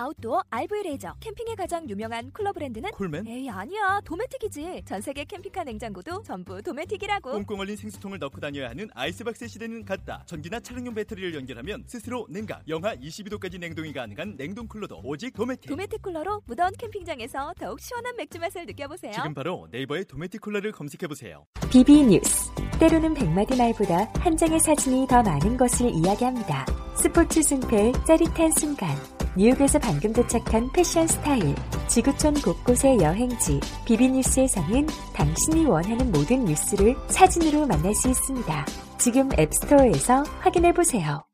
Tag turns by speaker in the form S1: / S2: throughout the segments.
S1: 아웃도어 RV 레저 캠핑에 가장 유명한 쿨러 브랜드는
S2: 콜맨?
S1: 에이 아니야 도메틱이지 전 세계 캠핑카 냉장고도 전부 도메틱이라고
S2: 꽁꽁 얼린 생수통을 넣고 다녀야 하는 아이스박스 시대는 갔다. 전기나 차량용 배터리를 연결하면 스스로 냉각, 영하 22도까지 냉동이 가능한 냉동 쿨러도 오직 도메틱.
S1: 도메틱 쿨러로 무더운 캠핑장에서 더욱 시원한 맥주 맛을 느껴보세요
S2: 지금 바로 네이버에 도메틱 쿨러를 검색해 보세요.
S3: BB 뉴스. 때로는 백마디 말보다 한 장의 사진이 더 많은 것을 이야기합니다. 스포츠 승패의 짜릿한 순간. 뉴욕에서 방금 도착한 패션 스타일. 지구촌 곳곳의 여행지. BB 뉴스에서는 당신이 원하는 모든 뉴스를 사진으로 만날 수 있습니다. 지금 앱스토어에서 확인해 보세요.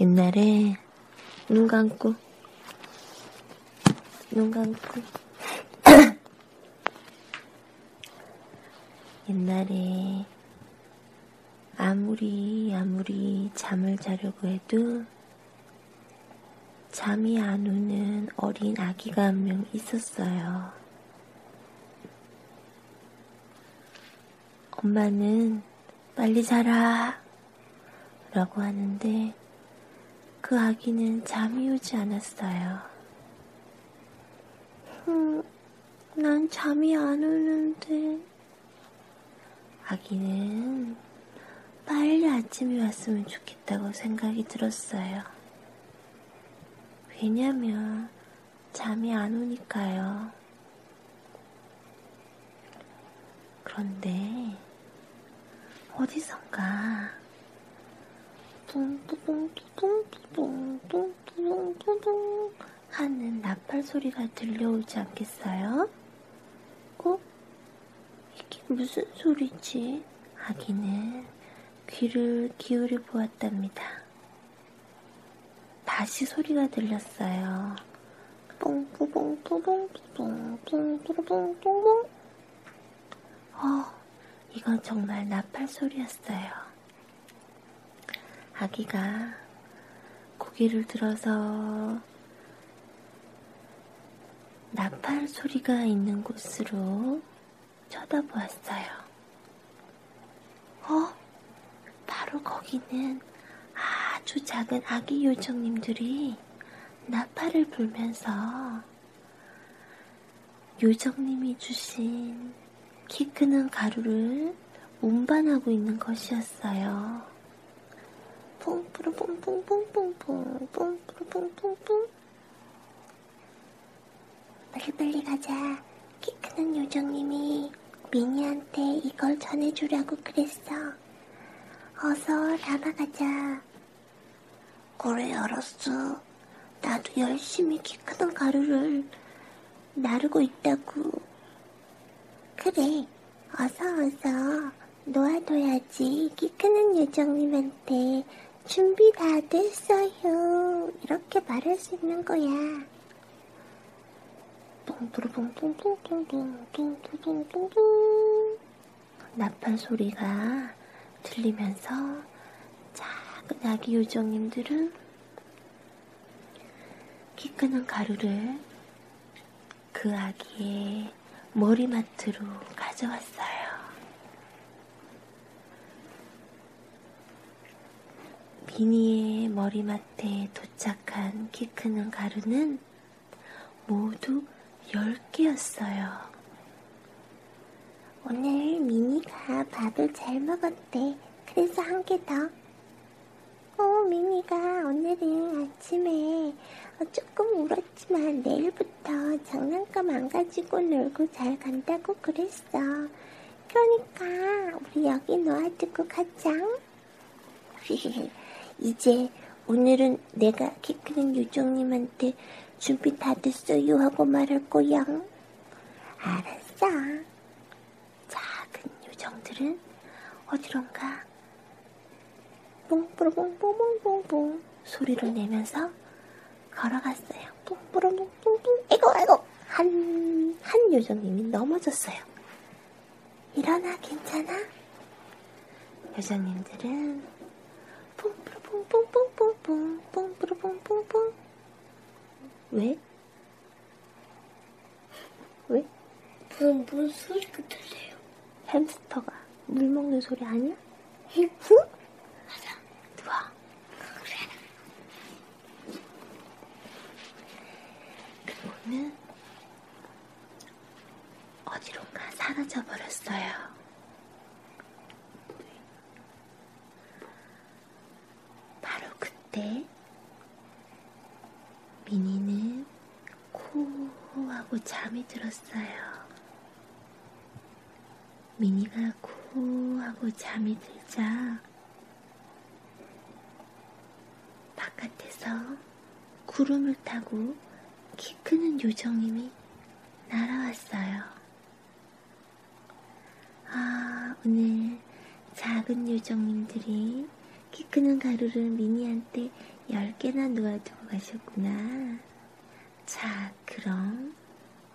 S4: 옛날에 눈 감고 눈 감고 옛날에 아무리 아무리 잠을 자려고 해도 잠이 안 오는 어린 아기가 한 명 있었어요. 엄마는 빨리 자라 라고 하는데 그 아기는 잠이 오지 않았어요. 음, 난 잠이 안 오는데. 아기는 빨리 아침이 왔으면 좋겠다고 생각이 들었어요. 왜냐면 잠이 안 오니까요. 그런데 어디선가 뚱뚱뚱뚱뚱뚱뚱뚱뚱 하는 나팔 소리가 들려오지 않겠어요? 어? 이게 무슨 소리지? 아기는 귀를 기울여 보았답니다. 다시 소리가 들렸어요. 똥뚜동뚜동뚜동뚜동뚜동뚜동 어, 이건 정말 나팔 소리였어요. 아기가 고개를 들어서 나팔 소리가 있는 곳으로 쳐다보았어요. 어? 바로 거기는 아주 작은 아기 요정님들이 나팔을 불면서 요정님이 주신 키 크는 가루를 운반하고 있는 것이었어요. 요정님한테 준비 다 됐어요. 이렇게 말할 수 있는 거야. 똥뚜루똥똥똥똥똥똥똥똥똥 나팔 소리가 들리면서 작은 아기 요정님들은 키 크는 가루를 그 아기의 머리맡으로 가져왔어요. 비니의 머리맡에 도착한 키 크는 가루는 모두 10개였어요. 오늘 미니가 밥을 잘 먹었대. 그래서 한 개 더. 어, 미미가 오늘은 아침에 어, 조금 울었지만 내일부터 장난감 안 가지고 놀고 잘 간다고 그랬어. 그러니까 우리 여기 놓아두고 가자. 이제 오늘은 내가 키 크는 요정님한테 준비 다 됐어요 하고 말할 거야. 알았어. 작은 요정들은 어디론가 뽕뿌르뽕뽕뽕뽕뽕 소리를 내면서 걸어갔어요. 뽕뿌르뽕뽕뽕 에고 에고 한, 한 요정님이 넘어졌어요. 일어나 괜찮아? 요정님들은 뽕뿌르뽕뽕뽕 왜? 왜?
S5: 무슨, 무슨 소리가 들려요?
S4: 햄스터가 물 먹는 소리 아니야?
S5: 응?
S4: 맞아. 누워. 그리고는 어디론가 사라져 버렸어요. 바로 그때 미니는 코 하고 잠이 들었어요. 미니가 코 하고 잠이 들자 바깥에서 구름을 타고 키 크는 요정님이 날아왔어요. 아, 오늘 작은 요정님들이 키 크는 가루를 미니한테 10개나 놓아두고 가셨구나. 자, 그럼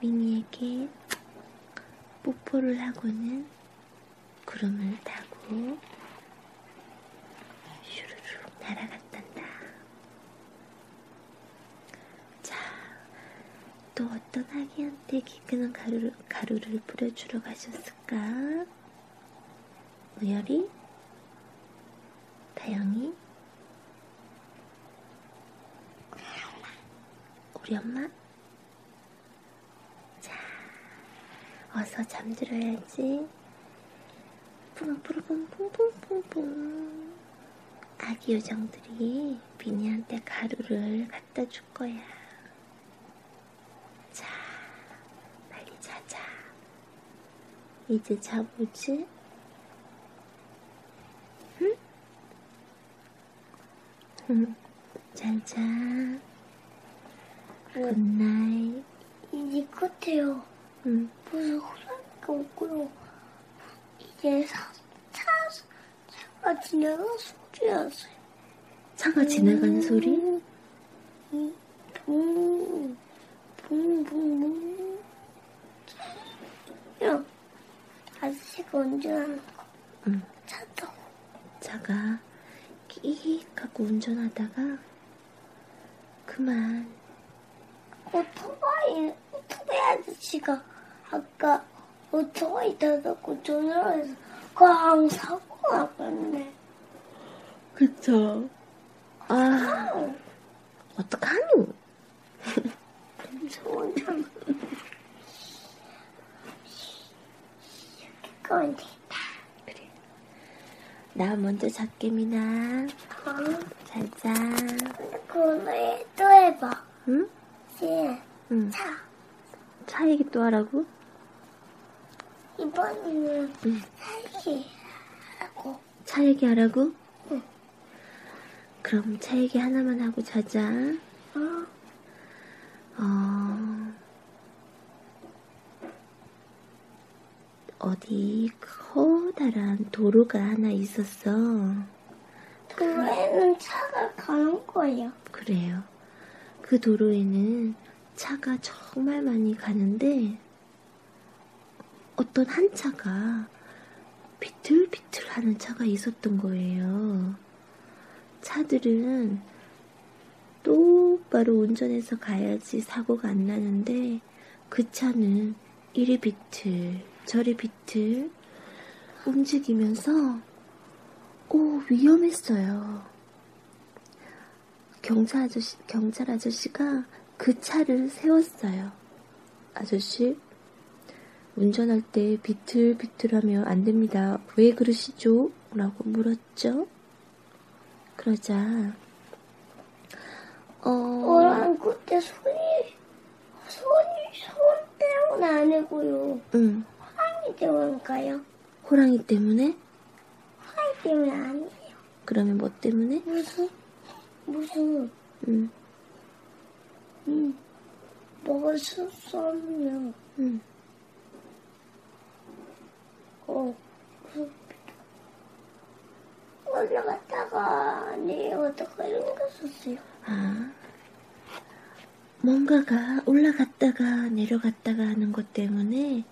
S4: 미니에게 뽀뽀를 하고는 구름을 타고 슈르륵 날아갔단다. 자, 또 어떤 아기한테 키 크는 가루를, 가루를 뿌려주러 가셨을까? 우열이? 다영이? 우리 엄마? 어서 잠들어야지. 뿡뿡뿡뿡뿡뿡뿡. 아기 요정들이 비니한테 가루를 갖다 줄 거야. 자, 빨리 자자. 이제 자보지? 응? 응. 잘 자. Good night.
S5: 이제 끝에요.
S4: 응.
S5: 무슨 호랑이가 없고요. 이제 사, 차, 차가 지나간 소리였어요.
S4: 차가 지나가는 소리?
S5: 음, 붕, 붕, 붕, 붕. 야, 아저씨가 운전하는 거.
S4: 응.
S5: 차도.
S4: 차가 끼익 하고 운전하다가 그만
S5: 오토바이, 오토바이 아저씨가 아까 오토바이 타다고 전화를 해서 꽝 사고 나갔네.
S4: 그쵸 아 어떡하노
S5: 무서운데. 이렇게 되겠다.
S4: 그래 나 먼저 작게 미나
S5: 어?
S4: 잘자
S5: 그거는 또 해봐.
S4: 응?
S5: 이제
S4: 응.
S5: 차.
S4: 차 얘기 또 하라고?
S5: 이번에는
S4: 응.
S5: 살기 하고.
S4: 차 얘기 하라고?
S5: 응.
S4: 그럼 차 얘기 하나만 하고 자자
S5: 어?
S4: 어, 어디 커다란 도로가 하나 있었어.
S5: 도로에는 차가 가는 거예요.
S4: 그래요. 그 도로에는 차가 정말 많이 가는데 어떤 한 차가 비틀비틀 하는 차가 있었던 거예요. 차들은 똑바로 운전해서 가야지 사고가 안 나는데 그 차는 이리 비틀 저리 비틀 움직이면서 오 위험했어요. 경찰 아저씨 경찰 아저씨가 그 차를 세웠어요. 아저씨 운전할 때 비틀비틀하면 안 됩니다. 왜 그러시죠? 라고 물었죠. 그러자 어
S5: 어랑 그때 손이 손이 손 때문 아니고요.
S4: 응.
S5: 호랑이 때문일까요?
S4: 호랑이 때문에?
S5: 호랑이 때문 아니에요.
S4: 그러면 뭐 때문에?
S5: 무슨 무슨
S4: 응,
S5: 음 뭐가 쏘면
S4: 응.
S5: 어 그, 올라갔다가 내려갔다가 썼어요.
S4: 아, 뭔가가 올라갔다가 내려갔다가 하는 것 때문에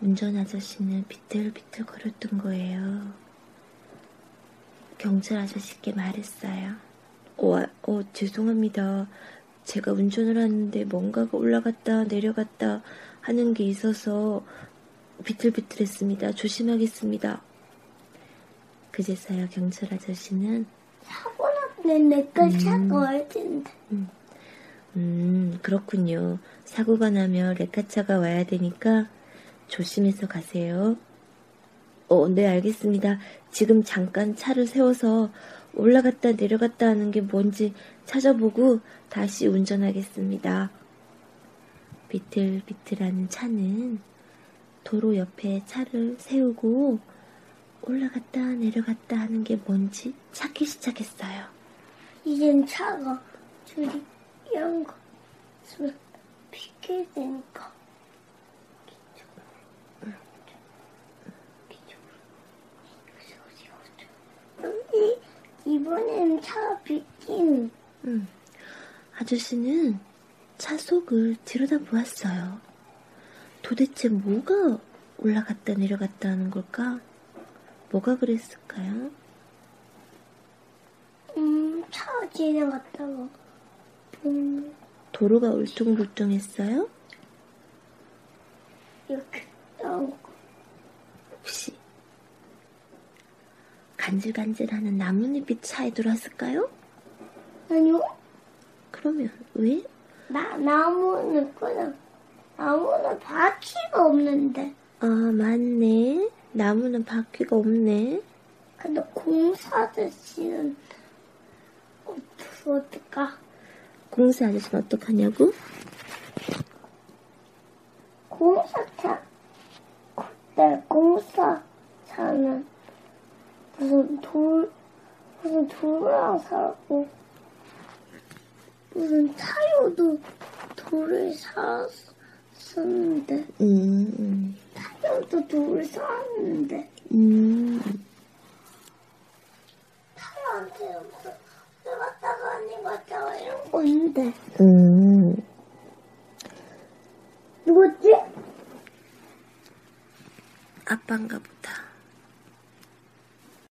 S4: 운전 아저씨는 비틀비틀 거렸던 거예요. 경찰 아저씨께 말했어요. 어, 아, 어, 죄송합니다. 제가 운전을 하는데 뭔가가 올라갔다 내려갔다 하는 게 있어서 비틀비틀했습니다. 조심하겠습니다. 그제서야 경찰 아저씨는
S5: 사고 났네 내가
S4: 음.
S5: 차가 와야 되는데.
S4: 음, 그렇군요. 사고가 나면 레카차가 와야 되니까 조심해서 가세요. 어, 네, 알겠습니다. 지금 잠깐 차를 세워서 올라갔다 내려갔다 하는 게 뭔지 찾아보고 다시 운전하겠습니다. 비틀비틀하는 차는 도로 옆에 차를 세우고 올라갔다 내려갔다 하는 게 뭔지 찾기 시작했어요.
S5: 이젠 차가 저리 이런 거 있으면 비켜야 되니까. 이번엔 차가 비킨
S4: 음, 아저씨는 차 속을 들여다보았어요. 도대체 뭐가 올라갔다 내려갔다 하는 걸까? 뭐가 그랬을까요?
S5: 음 차가 지나갔다가 음
S4: 도로가 울퉁불퉁했어요?
S5: 이렇게 나오고
S4: 혹시 간질간질하는 나뭇잎이 차에 들어왔을까요?
S5: 아니요
S4: 그러면 왜?
S5: 나 나무는 그냥 나무는 바퀴가 없는데.
S4: 아 맞네. 나무는 바퀴가 없네.
S5: 근데 공사 아저씨는 어떡- 어떡하?
S4: 공사 아저씨는 어떡하냐고?
S5: 공사 차 그때 공사 차는 무슨 돌 무슨 돌랑 살고 무슨 타요도 돌을 살 았었는데
S4: 음, 음,
S5: 타요도 돌을 살았는데
S4: 음.
S5: 타요한테 무슨 내갔다가 아닌 갔다가 이런 거 있는데
S4: 음.
S5: 누구지?
S4: 아빠인가 보다.